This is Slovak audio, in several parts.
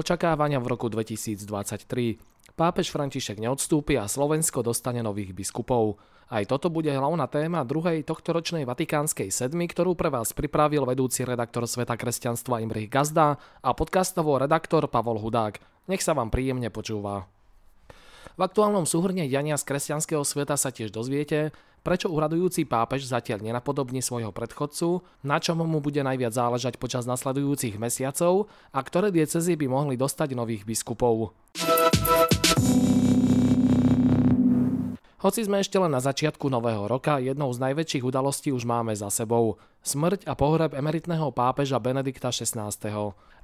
Očakávania v roku 2023. Pápež František neodstúpi a Slovensko dostane nových biskupov. Aj toto bude hlavná téma druhej tohtoročnej Vatikánskej sedmy, ktorú pre vás pripravil vedúci redaktor Sveta kresťanstva Imrich Gazda a podcastovo redaktor Pavol Hudák. Nech sa vám príjemne počúva. V aktuálnom súhrne Jania z kresťanského sveta sa tiež dozviete, prečo uradujúci pápež zatiaľ nenapodobní svojho predchodcu, na čom mu bude najviac záležať počas nasledujúcich mesiacov a ktoré diecezy by mohli dostať nových biskupov. Hoci sme ešte len na začiatku nového roka, jednou z najväčších udalostí už máme za sebou. Smrť a pohreb emeritného pápeža Benedikta XVI.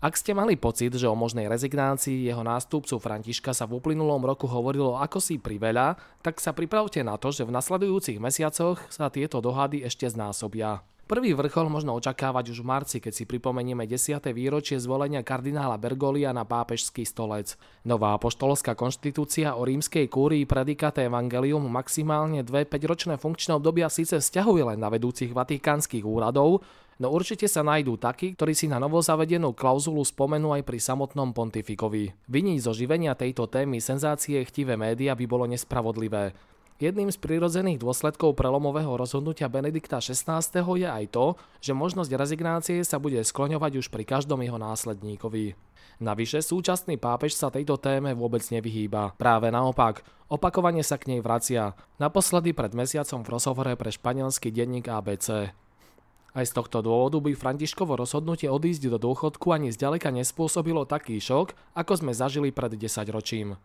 Ak ste mali pocit, že o možnej rezignácii jeho nástupcu Františka sa v uplynulom roku hovorilo ako si priveľa, tak sa pripravte na to, že v nasledujúcich mesiacoch sa tieto dohady ešte znásobia. Prvý vrchol možno očakávať už v marci, keď si pripomenieme 10. výročie zvolenia kardinála Bergolia na pápežský stolec. Nová apoštolská konštitúcia o rímskej kúrii predikáte Evangelium maximálne dve 5-ročné funkčné obdobia síce vzťahuje len na vedúcich vatikánskych úradov, no určite sa nájdú takí, ktorí si na novo zavedenú klauzulu spomenú aj pri samotnom pontifikovi. Vyniť zo živenia tejto témy senzácie chtivé média by bolo nespravodlivé. Jedným z prirodzených dôsledkov prelomového rozhodnutia Benedikta XVI. je aj to, že možnosť rezignácie sa bude skloňovať už pri každom jeho následníkovi. Navyše súčasný pápež sa tejto téme vôbec nevyhýba. Práve naopak, opakovane sa k nej vracia. Naposledy pred mesiacom v rozhovore pre španielský denník ABC. Aj z tohto dôvodu by Františkovo rozhodnutie odísť do dôchodku ani zďaleka nespôsobilo taký šok, ako sme zažili pred 10 ročím.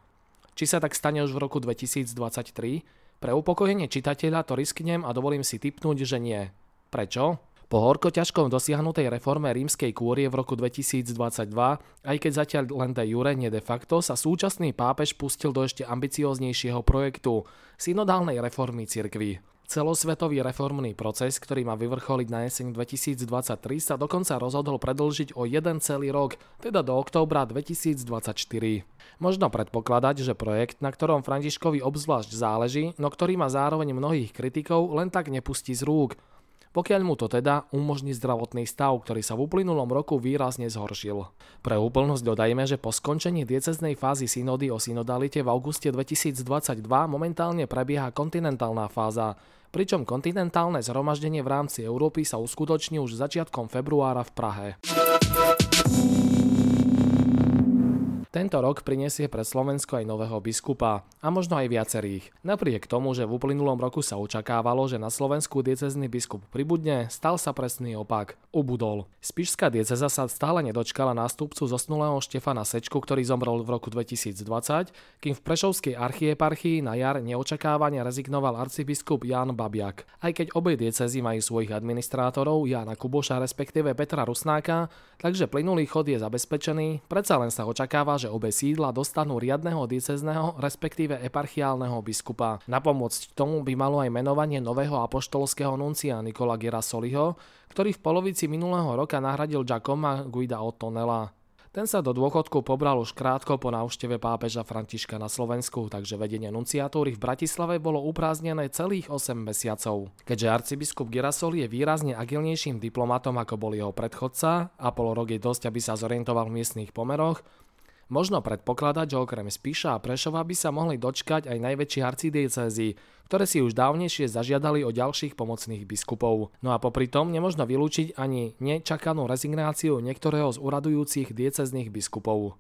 Či sa tak stane už v roku 2023? Pre upokojenie čitateľa to risknem a dovolím si typnúť, že nie. Prečo? Po horko ťažkom dosiahnutej reforme rímskej kúrie v roku 2022, aj keď zatiaľ len de jure, nie de facto, sa súčasný pápež pustil do ešte ambicioznejšieho projektu synodálnej reformy cirkvy. Celosvetový reformný proces, ktorý má vyvrcholiť na jeseň 2023, sa dokonca rozhodol predlžiť o jeden celý rok, teda do októbra 2024. Možno predpokladať, že projekt, na ktorom Františkovi obzvlášť záleží, no ktorý má zároveň mnohých kritikov, len tak nepustí z rúk pokiaľ mu to teda umožní zdravotný stav, ktorý sa v uplynulom roku výrazne zhoršil. Pre úplnosť dodajme, že po skončení dieceznej fázy synody o synodalite v auguste 2022 momentálne prebieha kontinentálna fáza, pričom kontinentálne zhromaždenie v rámci Európy sa uskutoční už začiatkom februára v Prahe. Tento rok prinesie pre Slovensko aj nového biskupa a možno aj viacerých. Napriek tomu, že v uplynulom roku sa očakávalo, že na Slovensku diecezný biskup pribudne, stal sa presný opak. Ubudol. Spišská dieceza sa stále nedočkala nástupcu zosnulého Štefana Sečku, ktorý zomrel v roku 2020, kým v Prešovskej archieparchii na jar neočakávane rezignoval arcibiskup Jan Babiak. Aj keď obe diecezy majú svojich administrátorov, Jana Kuboša respektíve Petra Rusnáka, takže plynulý chod je zabezpečený, predsa len sa očakáva, že obe sídla dostanú riadneho diecezného, respektíve eparchiálneho biskupa. Na pomoc tomu by malo aj menovanie nového apoštolského nuncia Nikola Girasoliho, ktorý v polovici minulého roka nahradil Giacoma Guida Ottonella. Ten sa do dôchodku pobral už krátko po návšteve pápeža Františka na Slovensku, takže vedenie nunciatúry v Bratislave bolo uprázdnené celých 8 mesiacov. Keďže arcibiskup Girasol je výrazne agilnejším diplomatom ako bol jeho predchodca a pol rok je dosť, aby sa zorientoval v miestnych pomeroch, Možno predpokladať, že okrem Spíša a Prešova by sa mohli dočkať aj najväčšie arcidiecézy, ktoré si už dávnejšie zažiadali o ďalších pomocných biskupov. No a popri tom nemožno vylúčiť ani nečakanú rezignáciu niektorého z uradujúcich diecezných biskupov.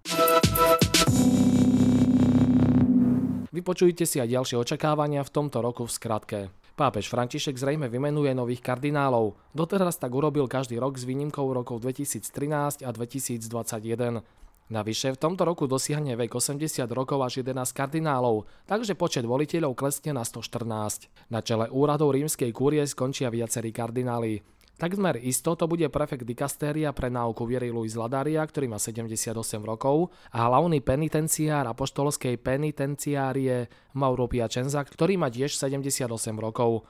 Vypočujte si aj ďalšie očakávania v tomto roku v skratke. Pápež František zrejme vymenuje nových kardinálov. Doteraz tak urobil každý rok s výnimkou rokov 2013 a 2021. Navyše v tomto roku dosiahne vek 80 rokov až 11 kardinálov, takže počet voliteľov klesne na 114. Na čele úradov rímskej kúrie skončia viacerí kardináli. Takmer isto to bude prefekt dikastéria pre náuku viery Luis Ladaria, ktorý má 78 rokov, a hlavný penitenciár apoštolskej penitenciárie Mauro Piacenza, ktorý má tiež 78 rokov.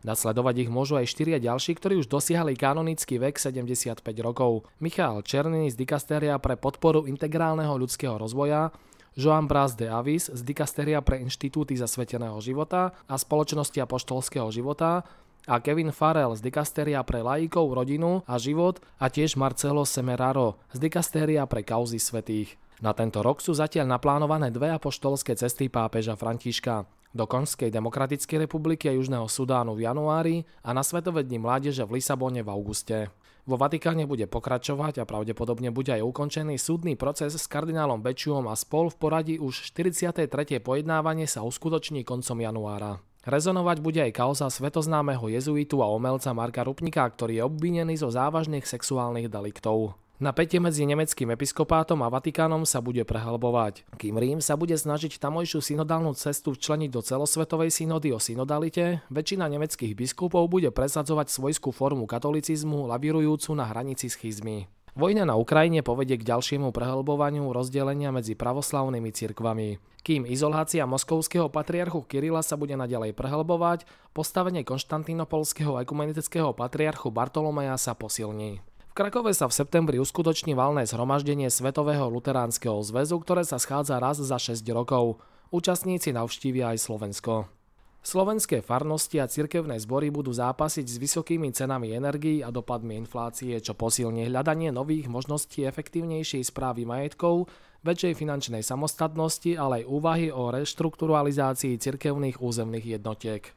Nasledovať ich môžu aj štyria ďalší, ktorí už dosiahli kanonický vek 75 rokov. Michal Černý z Dikasteria pre podporu integrálneho ľudského rozvoja, Joan Bras de Avis z Dikasteria pre inštitúty zasveteného života a spoločnosti apoštolského života a Kevin Farrell z Dikasteria pre laikov, rodinu a život a tiež Marcelo Semeraro z Dikasteria pre kauzy svetých. Na tento rok sú zatiaľ naplánované dve apoštolské cesty pápeža Františka do Konžskej demokratickej republiky a Južného Sudánu v januári a na Svetové dni mládeže v Lisabone v auguste. Vo Vatikáne bude pokračovať a pravdepodobne bude aj ukončený súdny proces s kardinálom Bečium a spol v poradí už 43. pojednávanie sa uskutoční koncom januára. Rezonovať bude aj kauza svetoznámeho jezuitu a omelca Marka Rupnika, ktorý je obvinený zo závažných sexuálnych deliktov. Napätie medzi nemeckým episkopátom a Vatikánom sa bude prehlbovať. Kým Rím sa bude snažiť tamojšiu synodálnu cestu včleniť do celosvetovej synody o synodalite, väčšina nemeckých biskupov bude presadzovať svojskú formu katolicizmu lavirujúcu na hranici schizmy. Vojna na Ukrajine povedie k ďalšiemu prehlbovaniu rozdelenia medzi pravoslavnými cirkvami. Kým izolácia moskovského patriarchu Kirila sa bude naďalej prehlbovať, postavenie konštantinopolského ekumenického patriarchu Bartolomeja sa posilní. V Krakove sa v septembri uskutoční valné zhromaždenie Svetového luteránskeho zväzu, ktoré sa schádza raz za 6 rokov. Účastníci navštívia aj Slovensko. Slovenské farnosti a cirkevné zbory budú zápasiť s vysokými cenami energií a dopadmi inflácie, čo posilní hľadanie nových možností efektívnejšej správy majetkov, väčšej finančnej samostatnosti, ale aj úvahy o reštrukturalizácii cirkevných územných jednotiek.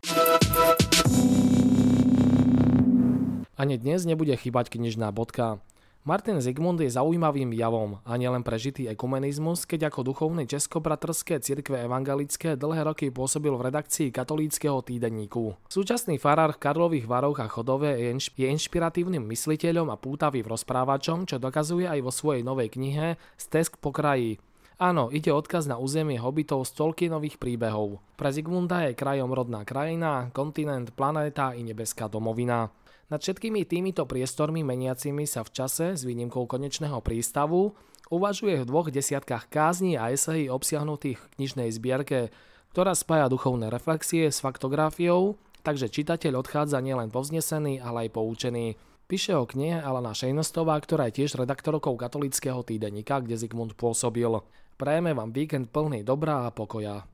Ani dnes nebude chýbať knižná bodka. Martin Zigmund je zaujímavým javom a nielen prežitý ekumenizmus, keď ako duchovný Českobratrské cirkve evangelické dlhé roky pôsobil v redakcii katolíckého týdenníku. Súčasný farár v Karlových Varoch a Chodove je, inš- je inšpiratívnym mysliteľom a pútavým rozprávačom, čo dokazuje aj vo svojej novej knihe Stesk po kraji. Áno, ide odkaz na územie hobitov z Tolkienových príbehov. Pre Zigmunda je krajom rodná krajina, kontinent, planéta i nebeská domovina. Nad všetkými týmito priestormi meniacimi sa v čase s výnimkou konečného prístavu uvažuje v dvoch desiatkách kázní a esejí obsiahnutých v knižnej zbierke, ktorá spája duchovné reflexie s faktografiou, takže čitateľ odchádza nielen povznesený, ale aj poučený. Píše o knihe Alana Šejnostová, ktorá je tiež redaktorkou katolického týdenníka, kde Zigmund pôsobil. Prajeme vám víkend plný dobrá a pokoja.